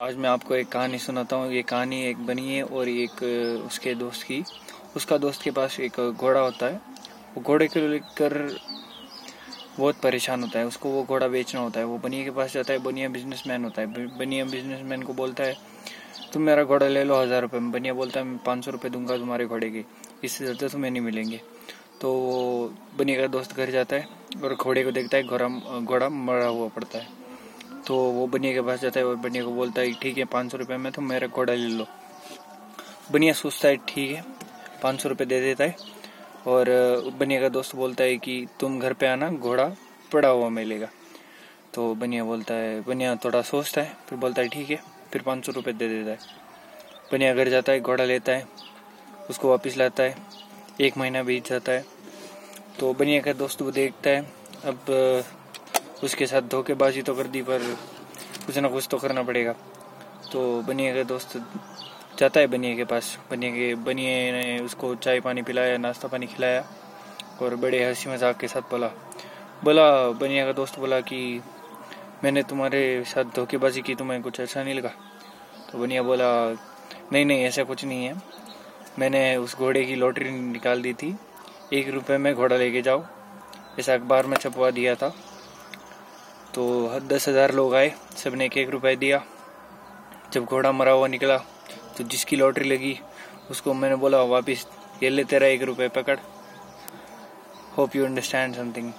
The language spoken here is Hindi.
आज मैं आपको एक कहानी सुनाता हूँ। ये कहानी एक बनी है और एक, उसके दोस्त की। उसका दोस्त के पास एक घोड़ा होता है। वो घोड़े को लेकर बहुत परेशान होता है। उसको वो घोड़ा बेचना होता है। वो बनिया के पास जाता है। बनिया बिजनेसमैन होता है। बनिया बिजनेसमैन को बोलता है, तुम मेरा घोड़ा ले लो हज़ार रुपये में बनिया बोलता है, मैं पाँच सौ रुपये दूँगा तुम्हारे घोड़े के। इससे ज़्यादा तुम्हें नहीं मिलेंगे। तो बनिया का दोस्त घर जाता है और घोड़े को देखता है। घोड़ा घोड़ा मरा हुआ पड़ता है। तो वो बनिया के पास जाता है और बनिया को बोलता है, ठीक है, पाँच सौ रुपये में तो मेरा घोड़ा ले लो। बनिया सोचता है, ठीक है, पाँच सौ रुपये दे देता है। और बनिया का दोस्त बोलता है कि, तुम घर पे आना, घोड़ा पड़ा हुआ मिलेगा। तो बनिया बोलता है, बनिया थोड़ा सोचता है, फिर बोलता है, ठीक है, फिर पाँच सौ रुपये दे देता है। बनिया घर जाता है, घोड़ा लेता है, उसको वापस लाता है, एक महीना बीत जाता है। तो बनिया का दोस्त वो देखता है, अब उसके साथ धोखेबाजी तो कर दी, पर कुछ ना कुछ तो करना पड़ेगा। तो बनिए का दोस्त, जाता है बनिए के पास। बनिए के, बनिए ने उसको चाय पानी पिलाया, नाश्ता पानी खिलाया, और बड़े हँसी मज़ाक के साथ बोला बोला बनिया का दोस्त बोला कि मैंने तुम्हारे साथ धोखेबाजी की, तुम्हें कुछ ऐसा नहीं लगा। तो बनिया बोला, नहीं नहीं, ऐसा कुछ नहीं है। मैंने उस घोड़े की लॉटरी निकाल दी थी। एक रुपए में घोड़ा लेके जाओ। ऐसा अखबार में छपवा दिया था। तो दस हज़ार लोग आए सबने एक एक रुपये दिया। जब घोड़ा मरा हुआ निकला तो जिसकी लॉटरी लगी, उसको मैंने बोला, वापिस ये ले, तेरा एक रुपये पकड़। Hope you understand something